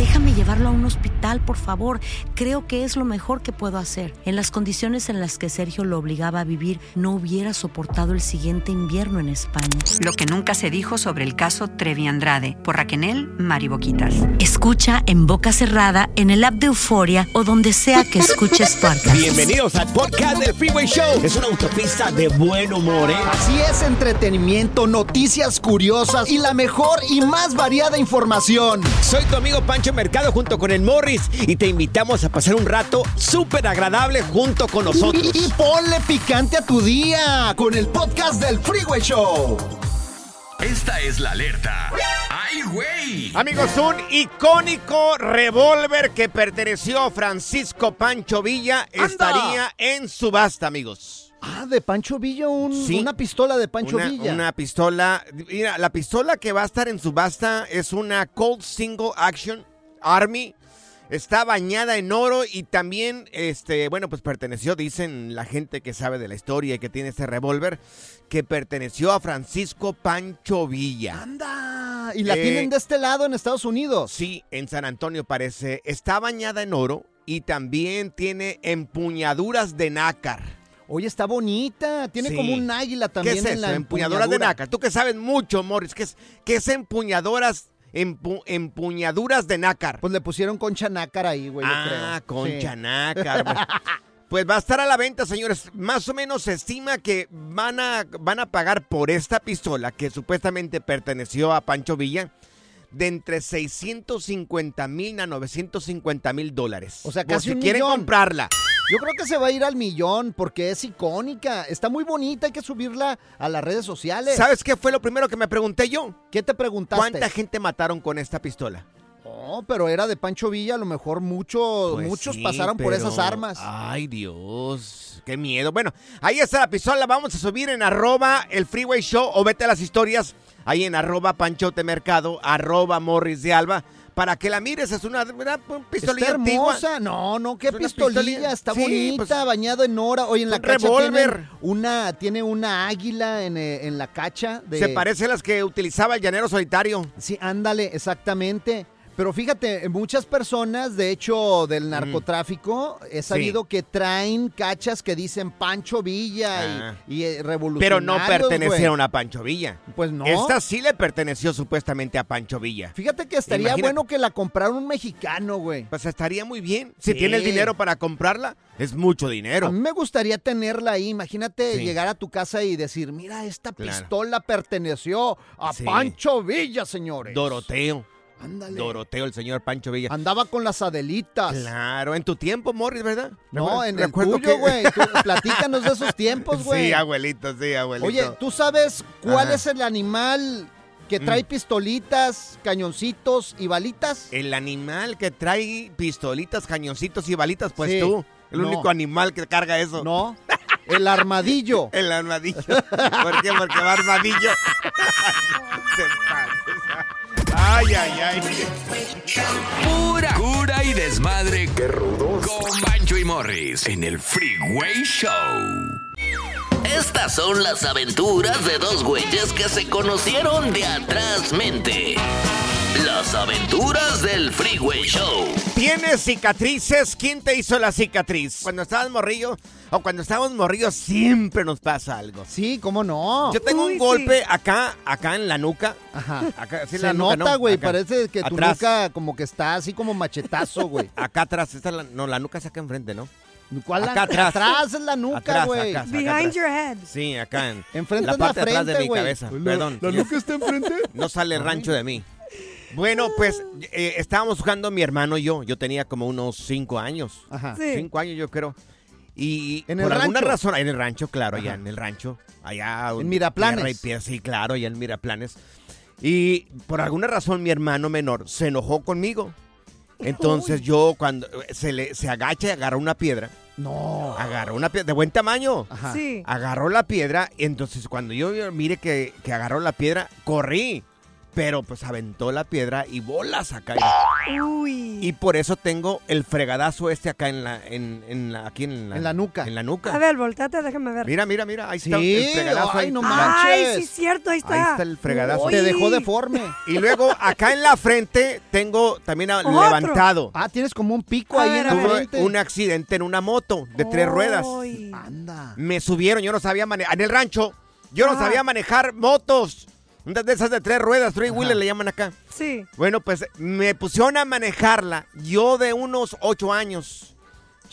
Déjame llevarlo a un hospital, por favor. Creo que es lo mejor que puedo hacer. En las condiciones en las que Sergio lo obligaba a vivir, no hubiera soportado el siguiente invierno en España. Lo que nunca se dijo sobre el caso Trevi Andrade, por Raquel Mariboquitas. Escucha en boca cerrada, en el app de Euforia o donde sea que escuches podcast. Bienvenidos al podcast del Freeway Show. Es una autopista de buen humor, ¿eh? Así es, entretenimiento, noticias curiosas y la mejor y más variada información. Soy tu amigo Pancho Mercado junto con el Morris y te invitamos a pasar un rato súper agradable junto con nosotros. Y, y ponle picante a tu día con el podcast del Freeway Show. Esta es la alerta. ¡Ay, güey! Amigos, un icónico revólver que perteneció a Francisco Pancho Villa estaría en subasta, amigos. Ah, de Pancho Villa, un- Sí. una pistola de Pancho una, Villa. Una pistola. Mira, la pistola que va a estar en subasta es una Cold Single Action Army. Está bañada en oro y también, este, bueno, pues perteneció, dicen la gente que sabe de la historia y que tiene este revólver, que perteneció a Francisco Pancho Villa. Anda, y la Eh, tienen de este lado en Estados Unidos. Sí, en San Antonio parece. Está bañada en oro y también tiene empuñaduras de nácar. Oye, está bonita. Tiene Sí. como un águila ¿Qué también es en eso? la Empuñadoras de nácar. Tú que sabes mucho, Morris. ¿Qué es, qué es empuñadoras, empu- empuñaduras de nácar? Pues le pusieron concha nácar ahí, güey, yo ah, creo. concha Sí. nácar. güey. Pues va a estar a la venta, señores. Más o menos se estima que van a, van a pagar por esta pistola que supuestamente perteneció a Pancho Villa de entre 650 mil a 950 mil dólares. O sea, Por casi si un quieren millón. comprarla. Yo creo que se va a ir al millón porque es icónica. Está muy bonita, hay que subirla a las redes sociales. ¿Sabes qué fue lo primero que me pregunté yo? ¿Qué te preguntaste? ¿Cuánta gente mataron con esta pistola? No, pero era de Pancho Villa, a lo mejor muchos, Pues muchos sí, pasaron por esas armas. Ay, Dios, qué miedo. Bueno, ahí está la pistola. Vamos a subir en arroba el Freeway Show o vete a las historias ahí en arroba Panchote Mercado, arroba Morris de Alba, para que la mires. Es una, una pistolilla Está antigua. hermosa. No, no, qué Es pistolilla. pistolilla. Está Sí, bonita, pues, bañado en oro. Oye, en la un cacha revólver. una, tiene una águila en, eh, en la cacha. De... Se parece a las que utilizaba el llanero solitario. Sí, ándale, exactamente. Pero fíjate, muchas personas, de hecho, del narcotráfico, he sabido que traen cachas que dicen Pancho Villa y- Ah. y, eh, Pero no pertenecieron a Pancho Villa. Pues no. Esta sí le perteneció supuestamente a Pancho Villa. Fíjate que estaría Imagínate. bueno que la comprara un mexicano, güey. Pues estaría muy bien. Si Sí. tiene el dinero para comprarla, es mucho dinero. A mí me gustaría tenerla ahí. Imagínate Sí. llegar a tu casa y decir, mira, esta Claro. pistola perteneció a. Pancho Villa, señores. Doroteo. Ándale. Doroteo, el señor Pancho Villa. Andaba con las Adelitas. Claro, en tu tiempo, Morris, ¿verdad? No, en el tuyo, que- güey. Tú- Platícanos de esos tiempos, güey. Sí, abuelito, sí, abuelito. Oye, ¿tú sabes cuál Ajá. es el animal que Mm. trae pistolitas, cañoncitos y balitas? El animal que trae pistolitas, cañoncitos y balitas, pues Sí. tú. El No. único animal que carga eso. No, el armadillo. El armadillo. ¿Por qué? Porque va armadillo. Ay, ay, ay. Pura cura y desmadre. ¡Qué rudos! Con Bancho y Morris en el Freeway Show. Estas son las aventuras de dos güeyes que se conocieron de atrás mente. Las aventuras del Freeway Show. ¿Tienes cicatrices? ¿Quién te hizo la cicatriz? Cuando estabas morrillo o cuando estábamos morrillos siempre nos pasa algo. Sí, ¿cómo no? Yo tengo Uy, un golpe sí. acá, acá en la nuca. Ajá. Acá, sí, Se la nuca, nota, ¿no? güey. Parece que tu nuca como que está así como machetazo, güey. Acá atrás, esta es la, no, la nuca es acá enfrente, ¿no? ¿Cuál la- Acá atrás. Atrás es la nuca, güey. Behind your head. Sí, acá en Enfrente la la parte de atrás de mi cabeza. La- Perdón. ¿La nuca está enfrente? No sale rancho de mí. Bueno, pues eh, estábamos jugando mi hermano y yo. Yo tenía como unos cinco años. Ajá. Sí. Cinco años, yo creo. Y ¿En por el alguna rancho? razón, en el rancho, claro, allá Ajá. en el rancho. Allá. En Miraplanes. tierra y piedra, sí, claro, allá en Miraplanes. Y por alguna razón mi hermano menor se enojó conmigo. Entonces yo cuando se le se agacha y agarra una piedra, No. agarró una piedra de buen tamaño. Ajá. Sí. Agarró la piedra, y entonces cuando yo mire que, que agarró la piedra, corrí. Pero pues aventó la piedra y bolas acá. Uy. Y por eso tengo el fregadazo este acá en la, en, en la, aquí en la, En la nuca. En la nuca. A ver, volteate, déjame ver. Mira, mira, mira, ahí Sí, está el fregadazo. ay, ahí. no manches. Ay, sí, cierto, ahí está. Ahí está el fregadazo. Uy. Te dejó deforme. Y luego acá en la frente tengo también a- levantado. Ah, tienes como un pico A ahí ver, en la frente. un accidente en una moto de tres ruedas. Anda. Me subieron, yo no sabía manejar. En el rancho, yo no sabía manejar motos. De esas de tres ruedas, three wheeler le llaman acá. Sí. Bueno, pues me pusieron a manejarla, yo de unos ocho años.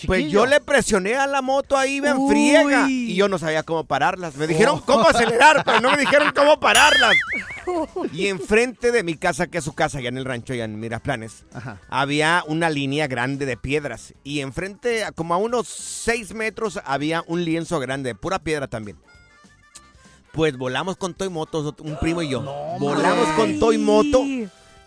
Pues Chiquillo. yo le presioné a la moto ahí en Uy. friega y yo no sabía cómo pararlas. Me dijeron Oh. cómo acelerar, pero no me dijeron cómo pararlas. Y enfrente de mi casa, que es su casa, allá en el rancho, allá en Miraplanes, Ajá. había una línea grande de piedras. Y enfrente, como a unos seis metros, había un lienzo grande, de pura piedra también. Pues volamos con Toy Moto, un primo y yo. volamos con Toy Moto.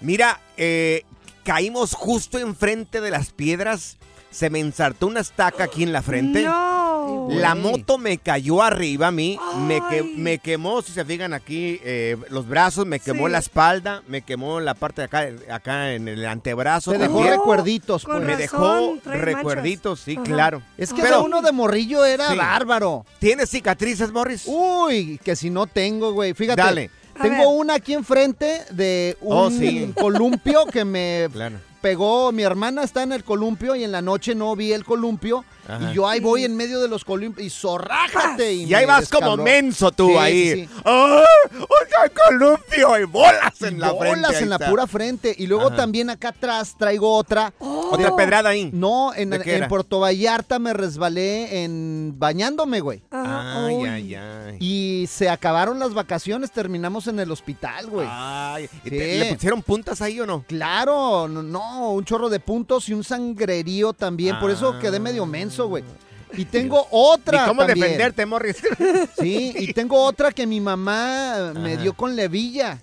Mira, eh, caímos justo enfrente de las piedras. Se me ensartó una estaca aquí en la frente. No. La moto me cayó arriba a mí, me, que- me quemó, si se fijan aquí, eh, los brazos, me quemó Sí. la espalda, me quemó la parte de acá, acá en el antebrazo. Te dejó recuerditos, pues. me dejó recuerditos, sí, Ajá. claro. Es que Pero- uno de morrillo era Sí. bárbaro. ¿Tienes cicatrices, Morris? Uy, que si no tengo, güey. Fíjate. Dale. Tengo una aquí enfrente de un Oh, sí. columpio que me Claro. Pegó. Mi hermana está en el columpio y en la noche no vi el columpio. Ajá. Y yo ahí voy en medio de los columpios y zorrájate. Y, Y ahí vas como menso tú Sí, ahí. sí, sí. ¡Ah! ¡Un columpio! Y bolas en la frente. Bolas en la pura frente. Y luego Ajá. también acá atrás traigo otra. Otra pedrada ahí. No, en, ¿De qué en? Puerto Vallarta me resbalé en bañándome, güey. Ajá. Ay, ay, ay. Y se acabaron las vacaciones, terminamos en el hospital, güey. Ay, ¿y te- ¿Le pusieron puntas ahí o no? Claro, no, no, un chorro de puntos y un sangrerío también. Por eso Ah. quedé medio menso, güey. Y tengo otra ¿Y cómo también. defenderte, Morris? Sí, y tengo otra que mi mamá me dio con la hebilla.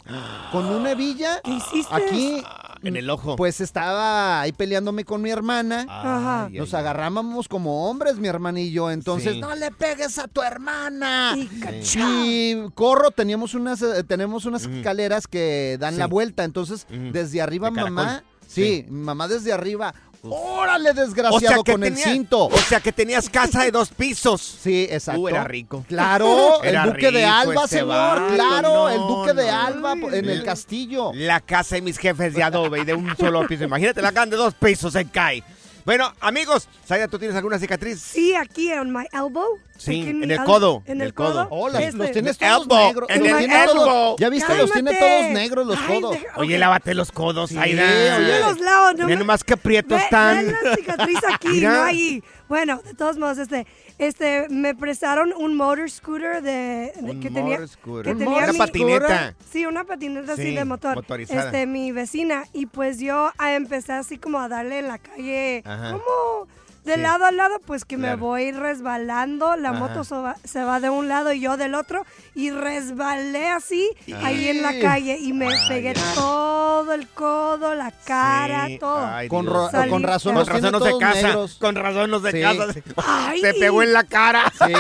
Con una hebilla. ¿Qué hiciste? Aquí, en el ojo. pues estaba ahí peleándome con mi hermana. Ajá. Nos agarrábamos como hombres, mi hermana y yo. Entonces, Sí. no le pegues a tu hermana. Y cachá. Y corro, teníamos unas, eh, tenemos unas escaleras que dan Sí. la vuelta. Entonces, desde arriba, De caracol. mamá. Sí, Sí. mamá desde arriba. ¡Órale, O desgraciado, sea, que con el cinto! O sea, que tenías casa de dos pisos. Sí, exacto. Uh, era rico. Claro, Era el duque de rico Alba, ese señor. vato, claro, no, el duque de no. Alba en el castillo. La casa de mis jefes de adobe y de un solo piso. Imagínate la casa de dos pisos, se cae. Bueno, amigos, Saida, ¿tú tienes alguna cicatriz? Sí, aquí en my elbow. Sí, en el codo, En el codo. Este. los tienes todos elbow, negros. en el tiene todos- elbow. ya viste, los tiene todos negros los Ay, codos. Oye, lávate los codos, Sí, Saida. oye. Los lados, no Mira me- nomás qué prietos Ve- están. ve la cicatriz aquí, Mira. no ahí. Bueno, de todos modos, este, este, me prestaron un motor scooter de, de- Un que tenía, motor scooter. que Un tenía mi- patineta. Sí, una patineta así Sí, de motor. motorizada. Este, mi vecina y pues yo empecé así como a darle en la calle, Ajá. Como de Sí. lado a lado, pues que me voy resbalando, la Ajá. moto se va, se va de un lado y yo del otro, y resbalé así ahí en la calle y me Ay, pegué todo el codo, la cara, Sí, todo. ay, Con, Dios. ro- Salí- con razón Con razón no se casa. negros. Con razón no se Sí. casa. Ay. Te pegó en la cara. Sí.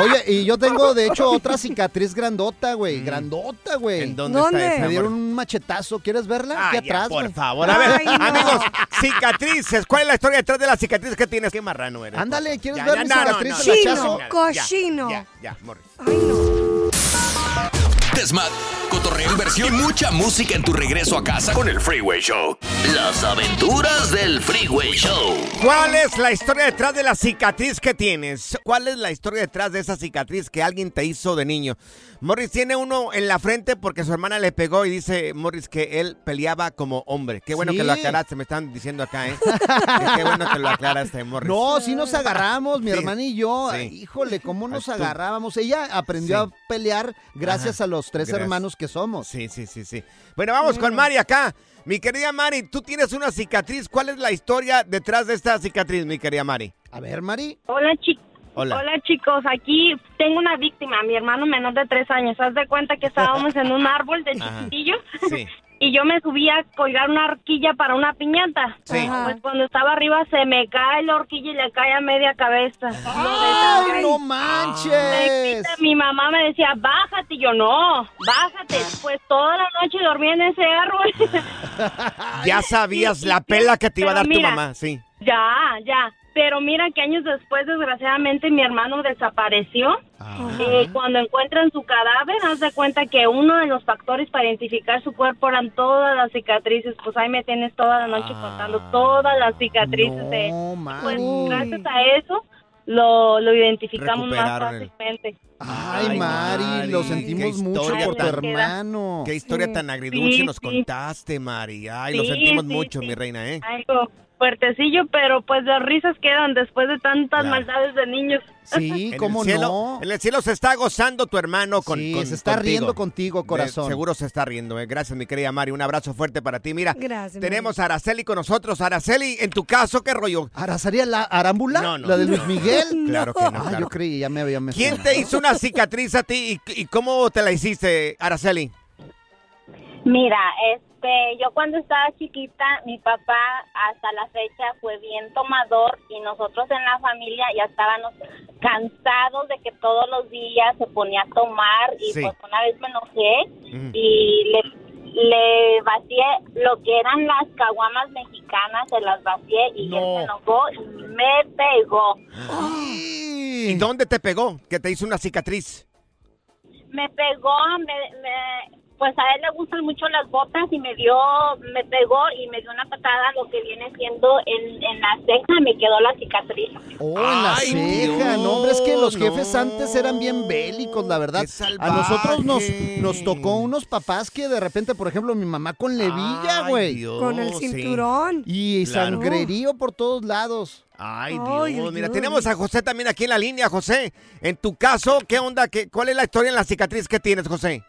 Oye, y yo tengo, de hecho, otra cicatriz grandota, güey. Grandota, güey. Mm. ¿En dónde, ¿Dónde? está esa? Me dieron un machetazo. ¿Quieres verla? Aquí ya, atrás, por favor. A ver, Ay, no. amigos, cicatrices. ¿Cuál es la historia detrás de la cicatriz que tienes? Qué marrano eres. Ándale. ¿quieres Ya, ver ya, mi no, no, no. Chino, cochino. Ya, ya, Morris. Ay, no. Desmad, cotorreo, inversión y mucha música en tu regreso a casa con el Freeway Show. Las aventuras del Freeway Show. ¿Cuál es la historia detrás de la cicatriz que tienes? ¿Cuál es la historia detrás de esa cicatriz que alguien te hizo de niño? Morris tiene uno en la frente porque su hermana le pegó y dice Morris que él peleaba como hombre. Qué bueno Sí. que lo aclaraste, me están diciendo acá, ¿eh? Qué bueno que lo aclaraste, Morris. No, sí nos agarramos, mi Sí. hermana y yo. Sí. Híjole, cómo nos agarrábamos. Ella aprendió Sí. a pelear gracias Ajá, a los tres gracias. hermanos que somos. Sí, sí, sí, sí. Bueno, vamos con Mari acá. Mi querida Mari, tú tienes una cicatriz. ¿Cuál es la historia detrás de esta cicatriz, mi querida Mari? A ver, Mari. Hola, chicos. Hola. Hola chicos, aquí tengo una víctima, mi hermano menor de tres años. Haz de cuenta que estábamos en un árbol de chiquitillos Sí. Y yo me subí a colgar una horquilla para una piñata. Sí. Pues cuando estaba arriba se me cae la horquilla y le cae a media cabeza. ¡Ay, no Me manches! quita, Mi mamá me decía, bájate. Y yo, no, bájate. Pues toda la noche dormí en ese árbol. Ya sabías la pela que te iba a dar tu mamá, sí. ya, ya. Pero mira que años después, desgraciadamente, mi hermano desapareció. Eh, cuando encuentran su cadáver, haz de cuenta que uno de los factores para identificar su cuerpo eran todas las cicatrices. Pues ahí me tienes toda la noche contando todas las cicatrices de No, Pues Mari. gracias a eso lo, lo identificamos más el- fácilmente. Ay, Ay, Mari, Mari, lo sentimos mucho historia por tu hermano. Qué historia tan agridulce Sí, nos sí. contaste, Mari. Ay, lo sentimos sí, mucho, sí. mi reina, ¿eh? Algo fuertecillo, pero pues las risas quedan después de tantas Claro. maldades de niños. Sí, cómo el cielo, no. En el cielo se está gozando tu hermano con Sí, con- se está contigo. riendo contigo, De- corazón. seguro se está riendo. eh. Gracias, mi querida Mari. Un abrazo fuerte para ti. Mira, Gracias. tenemos a Araceli con nosotros. Araceli, en tu caso, ¿qué rollo? ¿Arazaría la arámbula? No, no. ¿La de Luis Miguel? Claro que no. Ah, claro. yo creí, ya me había ¿Quién te hizo una cicatriz a ti y, y cómo te la hiciste, Araceli? Mira, este, yo cuando estaba chiquita, mi papá hasta la fecha fue bien tomador y nosotros en la familia ya estábamos cansados de que todos los días se ponía a tomar y Sí. pues una vez me enojé Mm. y le, le vacié lo que eran las caguamas mexicanas, se las vacié y él se enojó y me pegó. ¿Y dónde te pegó? Que te hizo una cicatriz. me pegó, me, me- pues a él le gustan mucho las botas y me dio, me pegó y me dio una patada lo que viene siendo en, en la ceja, me quedó la cicatriz. Oh, en la Ay, ceja. No, hombre, es que los no. jefes antes eran bien bélicos, la verdad. A nosotros nos, nos tocó unos papás que de repente, por ejemplo, mi mamá con levilla, güey. Con el sí. cinturón. Y Claro. sangrerío por todos lados. Ay, Ay, Dios. Mira, tenemos a José también aquí en la línea, José. En tu caso, ¿qué onda? ¿Qué, ¿Cuál es la historia en la cicatriz que tienes, José?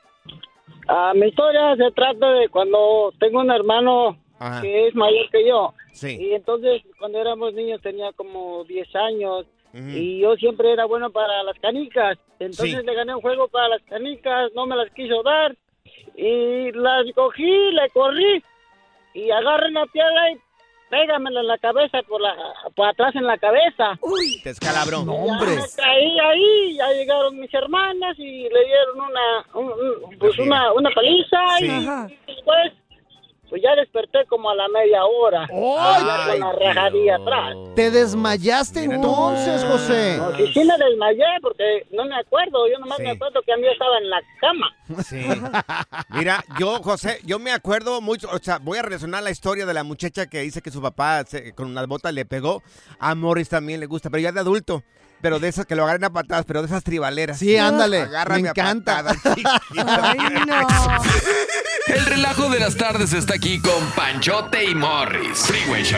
Ah, mi historia se trata de cuando tengo un hermano Ajá. que es mayor que yo. Sí. Y entonces, cuando éramos niños, tenía como 10 años. Y yo siempre era bueno para las canicas. Entonces Sí. le gané un juego para las canicas, no me las quiso dar. Y las cogí, le corrí. Y agarré una piedra y pégamela en la cabeza, por, la, por atrás en la cabeza. Uy. Te escalabró. No, hombre. Caí ahí, ya llegaron mis hermanas y le dieron una, un- un- pues una, una paliza Sí. y Ajá. después pues ya desperté como a la media hora. ¡Ay! con la rajadilla atrás. Te desmayaste Mira entonces. José. No, sí, sí me desmayé porque no me acuerdo, yo nomás Sí. me acuerdo que a mí estaba en la cama. Sí. Mira, yo, José, yo me acuerdo mucho, o sea, voy a relacionar la historia de la muchacha que dice que su papá se- con unas botas le pegó. A Morris también le gusta, pero ya de adulto. Pero de esas que lo agarran a patadas, pero de esas tribaleras. Sí, ándale. Agárrame Me a encanta. patadas. Ay, no. El relajo de las tardes está aquí con Panchote y Morris. Freeway Show.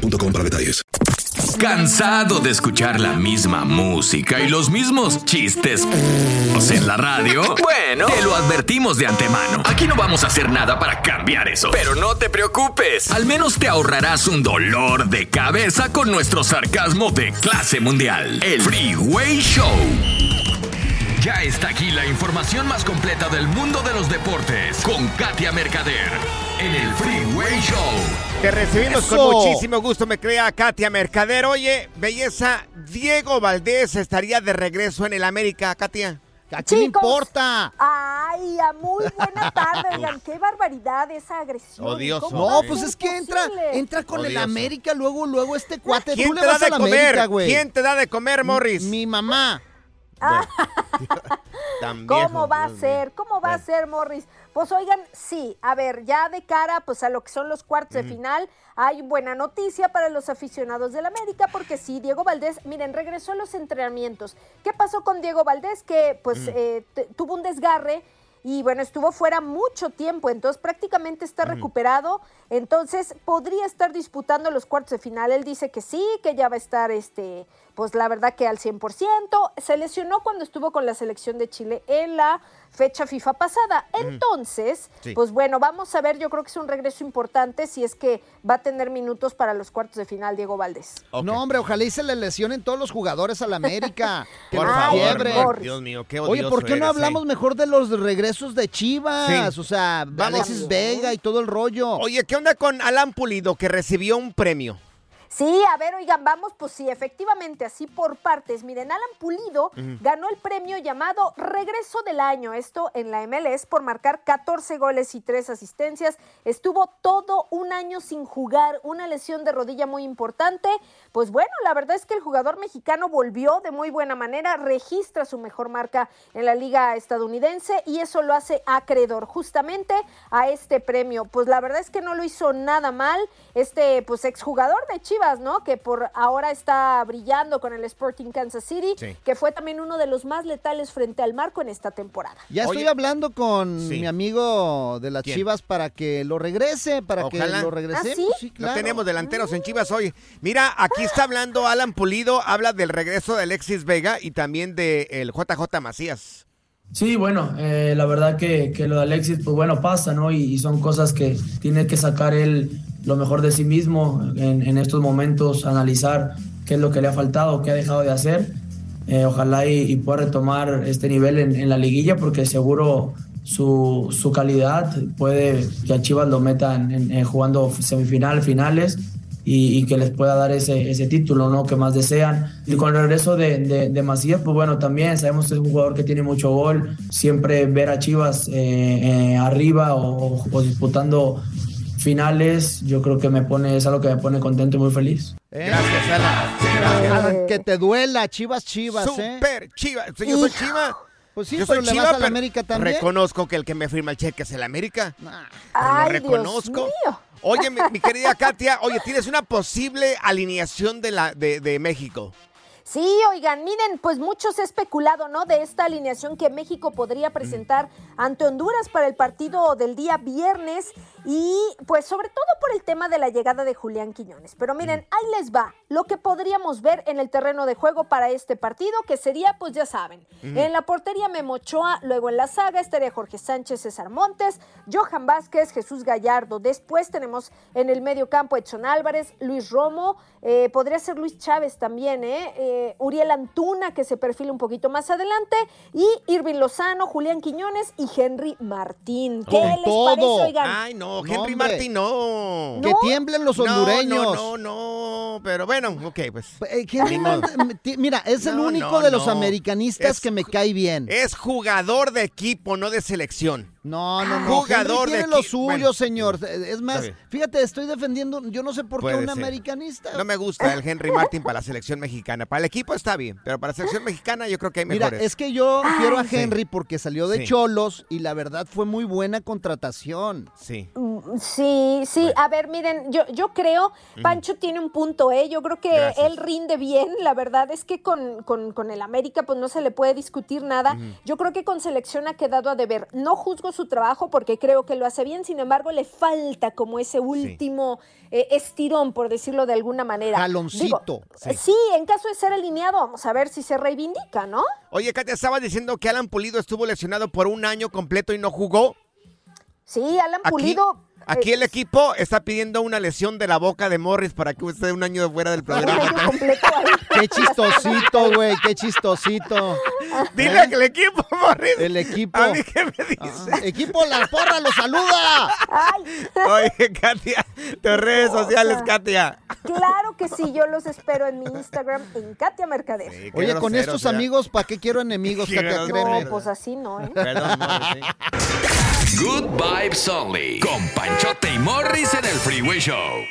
boostmobile.com para detalles. ¿Cansado de escuchar la misma música y los mismos chistes en la radio? Bueno, te lo advertimos de antemano. Aquí no vamos a hacer nada para cambiar eso. Pero no te preocupes. Al menos te ahorrarás un dolor de cabeza con nuestro sarcasmo de clase mundial. El Freeway Show. Ya está aquí la información más completa del mundo de los deportes con Katia Mercader en el Freeway Show. Te recibimos Eso. con muchísimo gusto, me crea Katia Mercader. Oye, belleza, Diego Valdés estaría de regreso en el América, Katia. ¿A quién le importa? Ay, a muy buena tarde, oigan, qué barbaridad esa agresión. Odioso. ¿Cómo va No, pues es que entra, entra con el. América, luego, luego este cuate. ¿Quién Tú te le da vas de al América, comer? güey. ¿Quién te da de comer, Morris? Mi mamá. Tan ¿Cómo va a ser? ¿Cómo va a ser, Morris? Pues oigan, sí, a ver, ya de cara pues a lo que son los cuartos de final, hay buena noticia para los aficionados del América, porque sí, Diego Valdés, miren, regresó a los entrenamientos. ¿Qué pasó con Diego Valdés? Que pues eh, t- tuvo un desgarre y bueno, estuvo fuera mucho tiempo, entonces prácticamente está recuperado, entonces podría estar disputando los cuartos de final. Él dice que sí, que ya va a estar, este, pues la verdad que al 100%. Se lesionó cuando estuvo con la selección de Chile en la fecha FIFA pasada. Entonces, Sí. pues bueno, vamos a ver, yo creo que es un regreso importante si es que va a tener minutos para los cuartos de final Diego Valdés. No, hombre, ojalá y se le lesionen todos los jugadores al América. que Por favor. Dios mío, qué Oye, odioso ¿por qué no hablamos mejor de los regresos de Chivas? Sí. O sea, Vamos. Alexis Vega y todo el rollo. Oye, ¿qué onda con Alan Pulido que recibió un premio? Sí, a ver, oigan, vamos, pues sí, efectivamente, así por partes. Miren, Alan Pulido ganó el premio llamado Regreso del Año, esto en la MLS, por marcar 14 goles y 3 asistencias. Estuvo todo un año sin jugar, una lesión de rodilla muy importante. Pues bueno, la verdad es que el jugador mexicano volvió de muy buena manera, registra su mejor marca en la liga estadounidense y eso lo hace acreedor justamente a este premio. Pues la verdad es que no lo hizo nada mal este pues exjugador de Chivas, ¿no? Que por ahora está brillando con el Sporting Kansas City, Sí. que fue también uno de los más letales frente al marco en esta temporada. Ya estoy hablando con Sí. mi amigo de las ¿Quién? Chivas para que lo regrese, para Ojalá. que lo regrese. ¿Ah, sí? Pues No tenemos delanteros en Chivas hoy. Mira, aquí está hablando Alan Pulido, habla del regreso de Alexis Vega y también del el JJ Macías. Sí, bueno, eh, la verdad que, que lo de Alexis, pues bueno, pasa, ¿no? Y, y son cosas que tiene que sacar él lo mejor de sí mismo en, en estos momentos, analizar qué es lo que le ha faltado, qué ha dejado de hacer. Eh, ojalá y, y pueda retomar este nivel en, en la liguilla, porque seguro su, su calidad puede que a Chivas lo metan en, en jugando semifinal, finales y, y que les pueda dar ese, ese título ¿no? que más desean. Y con el regreso de, de, de Macías, pues bueno, también sabemos que es un jugador que tiene mucho gol, siempre ver a Chivas eh, eh, arriba o, o disputando finales, yo creo que me pone, es algo que me pone contento y muy feliz. Gracias, Alan. Alan, que te duela, Chivas, Chivas, ¿eh? Super Chivas. Yo soy Chiva. Pues sí, Yo pero soy le Chiva, vas a la pero América también. Reconozco que el que me firma el cheque es el América. Ay, lo reconozco. Dios mío. Oye, mi, mi querida Katia, oye, tienes una posible alineación de, la, de, de México. Sí, oigan, miren, pues mucho se ha especulado, ¿no? De esta alineación que México podría presentar ante Honduras para el partido del día viernes y pues sobre todo por el tema de la llegada de Julián Quiñones. Pero miren, ahí les va lo que podríamos ver en el terreno de juego para este partido, que sería, pues ya saben, Ujú. en la portería Memochoa, luego en la saga estaría Jorge Sánchez, César Montes, Johan Vázquez, Jesús Gallardo. Después tenemos en el medio campo Edson Álvarez, Luis Romo, eh, podría ser Luis Chávez también, ¿eh? Eh, Uriel Antuna, que se perfila un poquito más adelante, y Irving Lozano, Julián Quiñones y Henry Martín. ¿Qué Con les todo. parece, oigan? Ay, no, No, Henry. Martín, no. Que tiemblen los No, hondureños. No, no, no, pero bueno, ok, pues. Eh, Henry ti- mira, es el No, único no, de los no. americanistas Es que me cae bien. Es jugador de equipo, no de selección. No, no, no. Jugador Henry de tiene lo suyo, bueno, señor. Es más, fíjate, estoy defendiendo, yo no sé por qué un ser. americanista. No me gusta el Henry Martin para la selección mexicana. Para el equipo está bien, pero para la selección mexicana yo creo que hay Mira, mejores. es que yo quiero a Sí. Henry porque salió de Sí. Cholos y la verdad fue muy buena contratación. Sí. Sí, sí, a ver, miren, yo, yo creo, Pancho tiene un punto, ¿eh? Yo creo que Gracias. él rinde bien, la verdad es que con, con- con el América pues no se le puede discutir nada. Yo creo que con selección ha quedado a deber. No juzgo su trabajo porque creo que lo hace bien, sin embargo le falta como ese último eh, estirón, por decirlo de alguna manera. Jaloncito. Digo, Sí. sí, en caso de ser alineado, vamos a ver si se reivindica, ¿no? Oye, Katia, estaba diciendo que Alan Pulido estuvo lesionado por un año completo y no jugó. Sí, Alan Pulido. Aquí el equipo está pidiendo una lesión de la boca de Morris para que esté un año fuera del programa. Qué chistosito, güey, qué chistosito. Dile ¿Eh? que el equipo, Morris. El equipo. A mí qué me dice. Ah, equipo La Porra lo saluda. Oye, Katia, tus redes sociales, Katia. Claro que sí, yo los espero en mi Instagram en Katia Mercader. Oye, con estos amigos, ¿para qué quiero enemigos, Qué Katia? grosero. No, pues así no, ¿eh? Perdón, Morris. sí. Good Vibes Only. Con Panchote y Morris en el Freeway Show.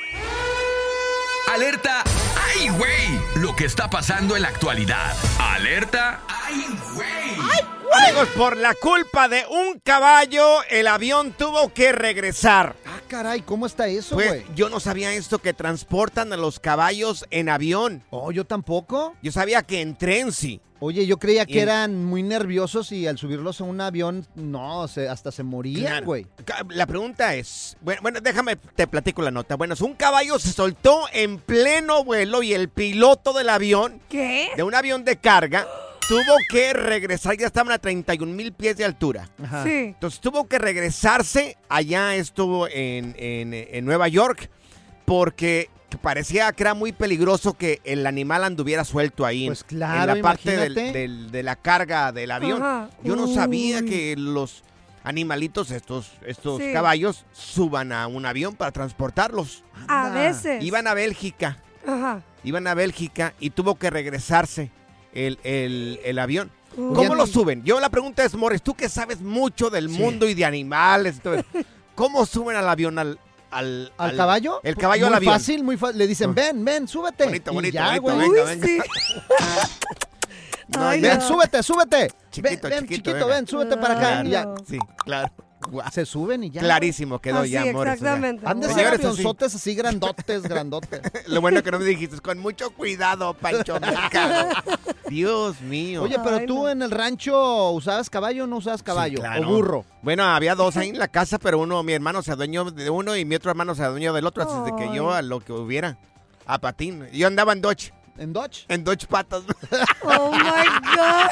Alerta. ¡Ay, güey! Lo que está pasando en la actualidad. Alerta. ¡Ay, güey! Amigos, por la culpa de un caballo, el avión tuvo que regresar. Caray, ¿cómo está eso, Pues güey? yo no sabía esto que transportan a los caballos en avión. Oh, yo tampoco. Yo sabía que en tren sí. Oye, yo creía que en- eran muy nerviosos y al subirlos a un avión, no, se- hasta se morían, güey. La pregunta es, bueno, bueno, déjame, te platico la nota. Bueno, es un caballo se soltó en pleno vuelo y el piloto del avión, ¿Qué? de un avión de carga, tuvo que regresar, ya estaban a 31 mil pies de altura. Ajá. Sí. Entonces tuvo que regresarse, allá estuvo en, en- en Nueva York, porque parecía que era muy peligroso que el animal anduviera suelto ahí. en- Pues claro, en la parte del- imagínate. del- de la carga del avión. Ajá. Yo no sabía que los animalitos, estos, estos Sí. caballos, suban a un avión para transportarlos. A Anda. veces. Iban a Bélgica, Ajá. iban a Bélgica y tuvo que regresarse el, el- el avión. ¿Cómo lo suben? Yo la pregunta es, Morris, tú que sabes mucho del Sí. mundo y de animales y todo eso, ¿cómo suben al avión al... ¿Al, ¿Al caballo? El caballo muy al avión. fácil, muy fácil. Le dicen, ven, ven, súbete. Bonito, bonito, ya, bonito, güey. venga, Uy, venga. sí. No, Ay. Ven, no. súbete, súbete. Chiquito, ven, ven, chiquito, chiquito, venga. ven, súbete para acá. Ya. Sí, claro. Se suben y ya. Clarísimo quedó Así, ya, sea. exactamente. Han de ser así. avionzotes así grandotes, grandotes. Lo bueno que no me dijiste, con mucho cuidado, Pancho. Dios mío. Oye, pero Ay, tú no. en el rancho usabas caballo o no usabas caballo? Sí, claro. O burro. Bueno, había dos ahí en la casa, pero uno, mi hermano se adueñó de uno y mi otro hermano se adueñó del otro, así de que yo a lo que hubiera, a patín. Yo andaba en Dodge, ¿En Dodge? en Dodge patas. Oh my God.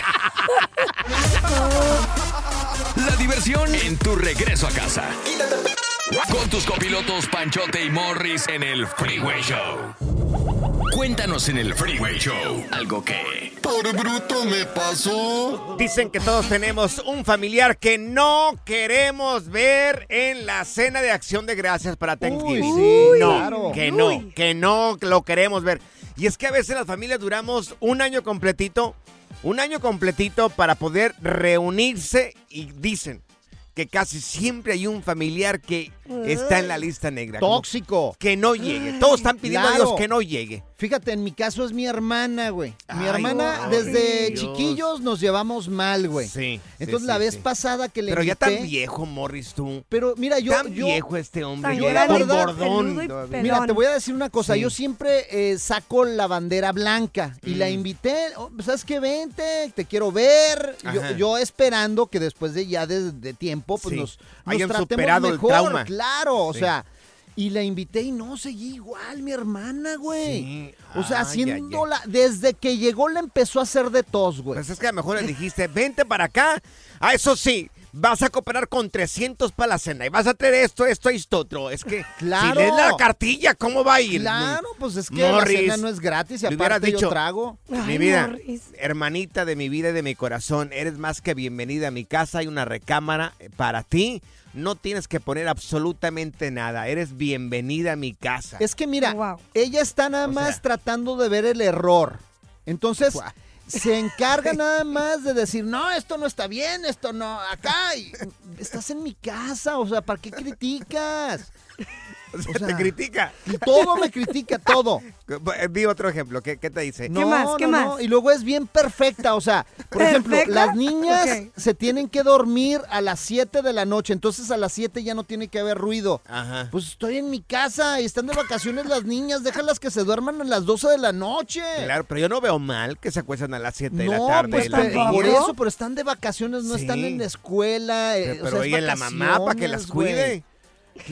La diversión en tu regreso a casa. Con tus copilotos Panchote y Morris en el Freeway Show. Cuéntanos en el Freeway Show algo que... Por bruto me pasó. Dicen que todos tenemos un familiar que no queremos ver en la cena de acción de gracias para Thanksgiving. sí, no, claro. que no, Uy. que no lo queremos ver. Y es que a veces las familias duramos un año completito, un año completito para poder reunirse y dicen que casi siempre hay un familiar que está en la lista negra. Tóxico. Que no llegue. Todos están pidiendo a. Dios que no llegue. Fíjate, en mi caso es mi hermana, güey. Mi Ay, hermana, wow. desde Dios. chiquillos nos llevamos mal, güey. Sí. Entonces sí, la sí, vez sí. pasada que le Pero ya tan viejo, Morris, tú. Pero mira, yo... Tan yo- viejo este hombre. Yo era un bordón. Mira, te voy a decir una cosa. Sí. Yo siempre eh, saco la bandera blanca y la Mm. invité. oh, ¿Sabes qué? Vente, te quiero ver. Yo, yo esperando que después de ya de, de tiempo, pues Sí. nos, nos Hayan tratemos superado el mejor. trauma. Claro, o sea. Y la invité y no, seguí igual, mi hermana, güey. Sí. O sea, Ay, haciéndola. Desde que llegó la empezó a hacer de tos, güey. Pues es que a lo mejor le dijiste, vente para acá. Ah, eso sí, vas a cooperar con 300 para la cena y vas a traer esto, esto y esto otro. Es que Claro. si lees la cartilla, ¿cómo va a ir? Claro, pues es que Morris, la cena no es gratis y aparte yo dicho, trago. mi vida, hermanita de mi vida y de mi corazón, eres más que bienvenida a mi casa. Hay una recámara eh, para ti. No tienes que poner absolutamente nada. Eres bienvenida a mi casa. Es que mira, ella está nada más tratando de ver el error. Entonces, se encarga nada más de decir, no, esto no está bien, esto no, acá. estás en mi casa, o sea, ¿para qué criticas? O sea, te critica. Todo me critica, todo. Vi otro ejemplo. ¿Qué, qué te dice? No, no, no, Y luego es bien perfecta. O sea, por ejemplo, las niñas se tienen que dormir a las 7 de la noche. Entonces a las 7 ya no tiene que haber ruido. Ajá. Pues estoy en mi casa y están de vacaciones las niñas. Déjalas que se duerman a las 12 de la noche. Claro, pero yo no veo mal que se acuestan a las 7 de la tarde. pues niñas. por eso, pero están de vacaciones, no Sí. están en la escuela. eh, Pero, o sea, es ella la mamá para que las vacaciones, güey.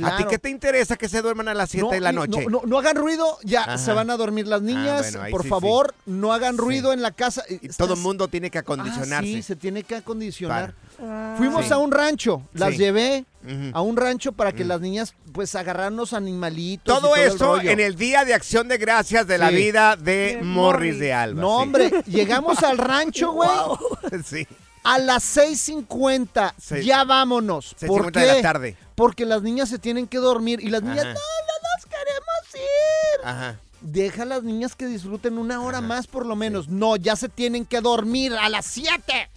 ¿A ti qué te interesa que se duerman a las 7 No, de la noche? No, no, no hagan ruido, ya Ajá. se van a dormir las niñas. bueno, ahí por sí, favor, no hagan ruido en la casa. Y todo el mundo tiene que acondicionarse. Ah, sí, se tiene que acondicionar. Ah. Fuimos Sí. a un rancho, las Sí. llevé a un rancho para que Mm. las niñas pues agarraran los animalitos. Todo eso en el Día de Acción de Gracias de la vida de De Morris de Alba. No, sí. hombre, llegamos al rancho, güey. sí. A las 6.50, Seis- ya vámonos. ¿Por 6:50 qué? de la tarde. Porque las niñas se tienen que dormir y las niñas, Ajá. no, no nos queremos ir. Ajá. Deja a las niñas que disfruten una hora más por lo menos. No, ya se tienen que dormir a las 7.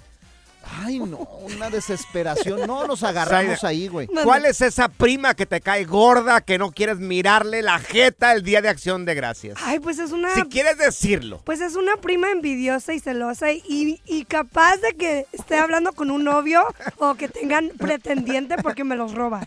Ay, no, una desesperación. No, nos agarramos ahí, güey. ¿Cuál es esa prima que te cae gorda que no quieres mirarle la jeta el Día de Acción de Gracias? Ay, pues es una... Si quieres decirlo. Pues es una prima envidiosa y celosa y, y capaz de que esté hablando con un novio o que tengan pretendiente porque me los roba.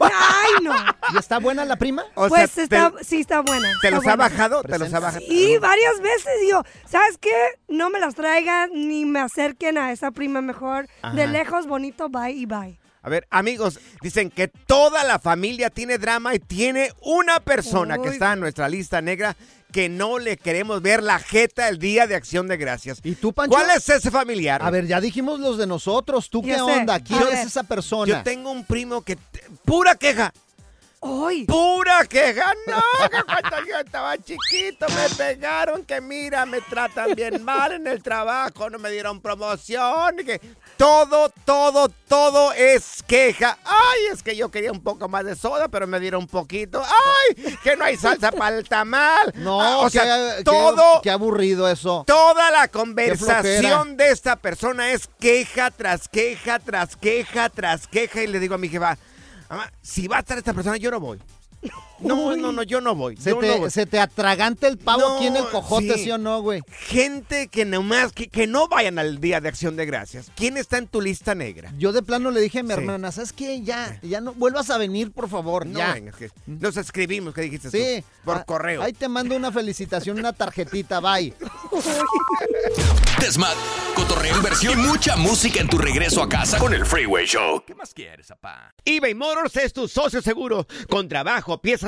Ay, no. ¿Y está buena la prima? O pues sea, está, te- sí está buena. ¿Te está los ha bajado? ¿Te los ha bajado? Y varias veces digo, ¿sabes qué? No me las traigan ni me acerquen a esa prima mejor. Ajá. De lejos, bonito, bye y bye. A ver, amigos, dicen que toda la familia tiene drama y tiene una persona que está en nuestra lista negra que no le queremos ver la jeta el día de acción de gracias. ¿Y tú, Pancho? ¿Cuál es ese familiar? A ver, ya dijimos los de nosotros. ¿Tú qué sé. onda? ¿Quién es esa persona? Yo tengo un primo que... pura queja. ¡Ay! Pura queja. No, que cuando yo estaba chiquito me pegaron, que mira, me tratan bien mal en el trabajo, no me dieron promoción, que todo, todo, todo es queja. Ay, es que yo quería un poco más de soda, pero me dieron un poquito. Ay, que no hay salsa para el tamal. No, Ah, o qué- sea, todo, Qué, aburrido eso. Toda la conversación de esta persona es queja tras queja, tras queja, tras queja. Y le digo a mi jefa, mamá, si va a estar esta persona, yo no voy. No, no, no, yo no voy. Se yo te, no voy. se te atraganta el pavo No, aquí en el cojote, sí. ¿sí, o no, güey? Gente que nomás, que, que no vayan al Día de Acción de Gracias. ¿Quién está en tu lista negra? Yo de plano le dije a mi Sí. hermana, ¿sabes qué? Ya, ya no vuelvas a venir, por favor, No, ya. venga, que nos escribimos, ¿qué dijiste Sí. tú? Por Ah, correo. Ahí te mando una felicitación, una tarjetita, bye. Desmad, cotorreo, inversión y mucha música en tu regreso a casa con el Freeway Show. ¿Qué más quieres, papá? eBay Motors es tu socio seguro. Con trabajo, piezas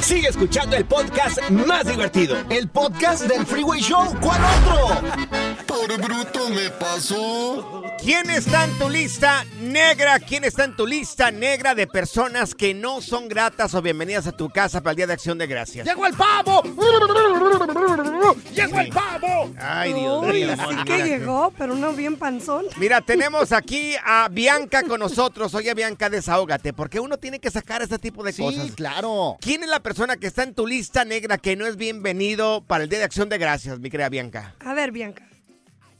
Sigue escuchando el podcast más divertido. El podcast del Freeway Show. ¿Cuál otro? Por bruto me pasó. ¿Quién está en tu lista negra? ¿Quién está en tu lista negra de personas que no son gratas o bienvenidas a tu casa para el Día de Acción de Gracias? ¡Llegó el pavo! ¡Llegó el pavo! Ay, Dios Uy, mío. sí que llegó, pero no bien panzón. Mira, tenemos aquí a Bianca con nosotros. Oye, Bianca, desahógate, porque uno tiene que sacar este tipo de Sí, cosas. claro. ¿Quién es la persona que está en tu lista negra que no es bienvenido para el Día de Acción de Gracias, mi querida Bianca? A ver, Bianca.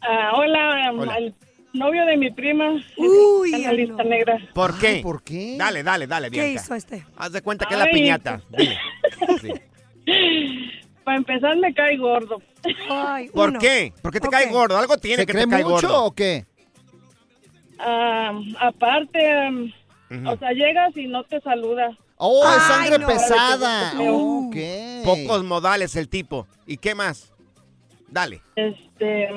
Ah, hola, Hola. el novio de mi prima. Uy, está en la lista no. negra. ¿Por qué? ¿Por qué? Dale, dale, dale, ¿Qué Bianca. hizo este? Haz de cuenta que es la piñata. Dile. Sí. Para empezar, me cae gordo. Ay, ¿Por uno. qué? ¿Por qué te cae gordo? Algo tiene ¿Se que cree te cae mucho gordo. o qué? Ah, aparte, um, o sea, llegas y no te saluda. Oh, es sangre no. pesada. Uh. Ok. Pocos modales el tipo. ¿Y qué más? Dale. Este,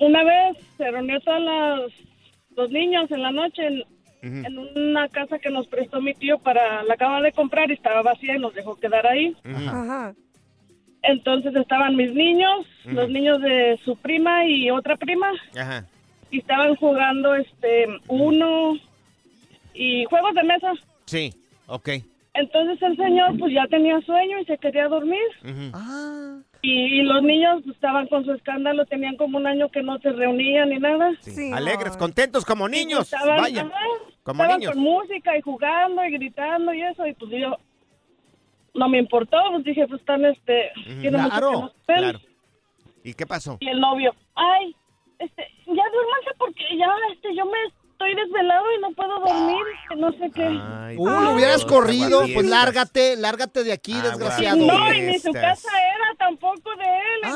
una vez se reunió todos los, los niños en la noche en, Ujú. en una casa que nos prestó mi tío para la acaba de comprar y estaba vacía y nos dejó quedar ahí. Ujú. Ajá. Entonces estaban mis niños, Ujú. los niños de su prima y otra prima Ajá. y estaban jugando este uno y juegos de mesa. Sí, ok. Entonces el señor pues ya tenía sueño y se quería dormir. Ah. y, y los niños pues, estaban con su escándalo, tenían como un año que no se reunían ni nada. Sí. Sí, Alegres, contentos como niños. Estaban, Vaya. ajá, como estaban niños. con música y jugando y gritando y eso y pues yo no me importó, pues dije pues están este Claro, se ven. Claro. ¿Y qué pasó? Y el novio, ay, este, ya duérmanse porque ya, este, yo me estoy desvelado y no puedo dormir, que no sé qué. Ay, Uh, lo hubieras corrido, pues lárgate, lárgate de aquí, Aguas. desgraciado. no, y ni su casa era tampoco de él. Ay.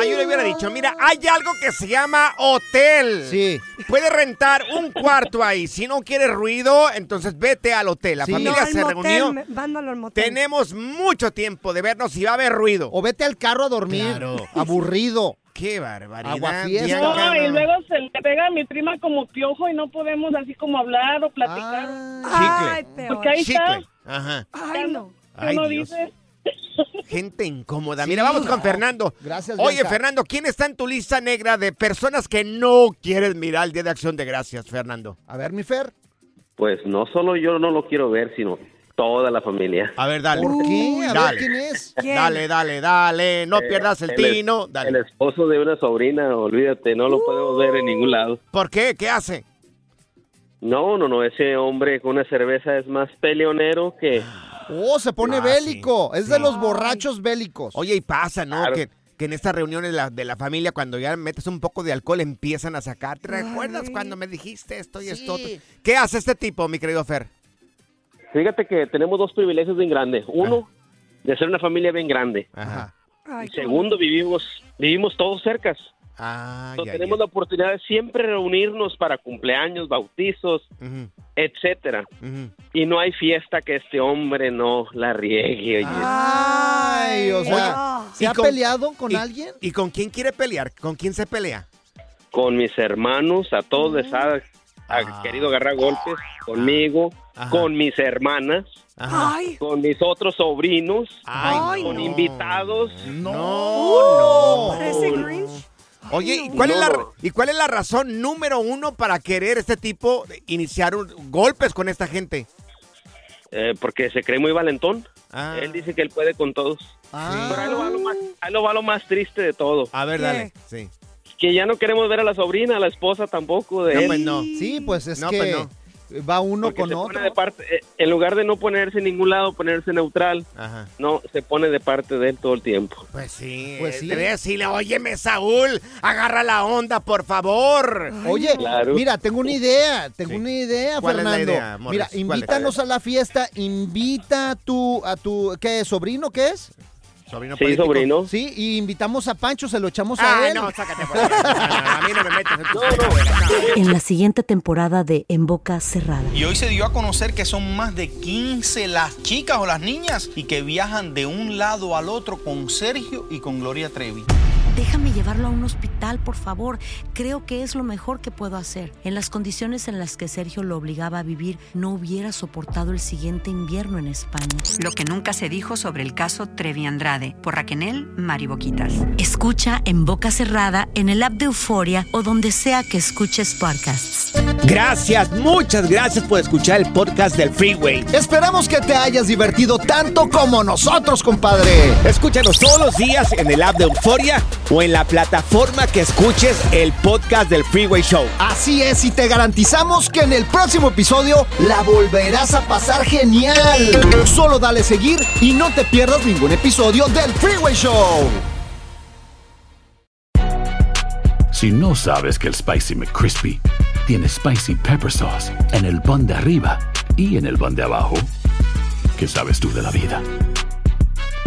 Ah, yo le hubiera dicho, mira, hay algo que se llama hotel. Sí. Puedes rentar un cuarto ahí. Si no quieres ruido, entonces vete al hotel. La Sí. familia No, se motel, reunió. me- mándalo al motel. Tenemos mucho tiempo de vernos y va a haber ruido. O vete al carro a dormir. Claro. Aburrido. Qué barbaridad. No, y no. luego se le pega a mi prima como piojo y no podemos así como hablar o platicar. Ay, Chicle. peor. Porque ahí está. Chicle. Ajá. Ay, no. Ay, uno Dios. dice, Gente incómoda. Sí. Mira, vamos con Fernando. Gracias, Oye, Bianca. Fernando, ¿quién está en tu lista negra de personas que no quieres mirar el Día de Acción de Gracias, Fernando? A ver, mi Fer. Pues no solo yo no lo quiero ver, sino toda la familia. A ver, dale. ¿Por qué? A ver, Dale. ¿quién es? ¿Quién? Dale, dale, dale. No Eh, pierdas el tino. Dale. El esposo de una sobrina, olvídate, no lo podemos ver en ningún lado. ¿Por qué? ¿Qué hace? No, no, no, ese hombre con una cerveza es más peleonero que... Oh, se pone Ah, bélico. sí, es de los borrachos bélicos. Oye, y pasa, ¿no? Claro. Que, que en estas reuniones de la, de la familia, cuando ya metes un poco de alcohol, empiezan a sacar. ¿Te recuerdas Ay. cuando me dijiste esto y esto? Sí. ¿Qué hace este tipo, mi querido Fer? Fíjate que tenemos dos privilegios bien grandes. Uno, de ser una familia bien grande. Ajá. Ay, Y segundo, vivimos, vivimos todos cercas. Ah, Entonces, ya, tenemos ya. la oportunidad de siempre reunirnos para cumpleaños, bautizos, Ujú, etcétera. Y no hay fiesta que este hombre no la riegue, oye. Ay, o sea, Oye, ¿se ¿y ha con- peleado con y- alguien? ¿Y con quién quiere pelear? ¿Con quién se pelea? Con mis hermanos, a todos les ha, ha Ah. querido agarrar golpes. Conmigo, Ajá. con mis hermanas. Ay, con mis otros sobrinos, Ay, con no. invitados. No, no. parece Grinch. Oye, ¿y cuál, es la, No. ¿y cuál es la razón número uno para querer este tipo de iniciar un- golpes con esta gente? eh, porque se cree muy valentón. Ah. Él dice que él puede con todos. Ah. Pero ahí lo, va lo más, ahí lo va lo más triste de todo. A ver, ¿Qué? dale. Sí. Que ya no queremos ver a la sobrina, a la esposa tampoco de No, él. pues no. Sí, pues es No, que pues no. va uno Porque con se otro. pone de parte, eh, en lugar de no ponerse en ningún lado, ponerse neutral, no, se pone de parte de él todo el tiempo. Pues sí, Pues sí. decirle, óyeme, Saúl, agarra la onda, por favor. Oye, mira, tengo una idea, tengo una idea, ¿Cuál es la Fernando. idea, mira, invítanos a la fiesta, invita a tu, a tu, ¿qué sobrino, qué es? Sobrino Sí, político. sobrino. Sí, y invitamos a Pancho, se lo echamos Ah, a él. no, sácate por ahí. A mí no me metas En la siguiente temporada de En Boca Cerrada. Y hoy se dio a conocer que son más de 15 las chicas o las niñas y que viajan de un lado al otro con Sergio y con Gloria Trevi. Déjame llevarlo a un hospital, por favor. Creo que es lo mejor que puedo hacer. En las condiciones en las que Sergio lo obligaba a vivir, no hubiera soportado el siguiente invierno en España. Lo que nunca se dijo sobre el caso Trevi Andrade por Raquel Mariboquitas. Escucha en boca cerrada, en el app de Euforia o donde sea que escuches podcasts. Gracias, muchas gracias por escuchar el podcast del Freeway. Esperamos que te hayas divertido tanto como nosotros, compadre. Escúchanos todos los días en el app de Euforia o en la plataforma que escuches el podcast del Freeway Show. Así es, y te garantizamos que en el próximo episodio la volverás a pasar genial. Solo dale seguir y no te pierdas ningún episodio del Freeway Show. Si no sabes que el Spicy McCrispy tiene Spicy Pepper Sauce en el pan de arriba y en el pan de abajo, ¿qué sabes tú de la vida?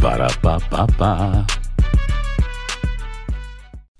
Para, pa, pa, pa.